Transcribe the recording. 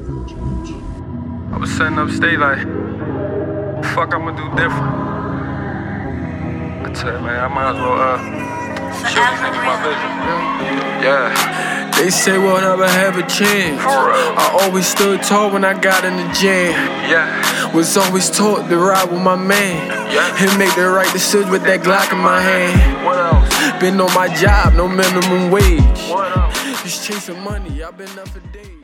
I was setting up state like, fuck, I'ma do different. I tell you, man, I might as well, uh, show these niggas my vision. Yeah, They say we'll never have a chance. I always stood tall when I got in the jam. Yeah, Was always taught to ride with my man. Yeah. And make the right decision with that Glock in my hand. what else? Been on my job, no minimum wage. What else? Just chasing money, I've been up for days.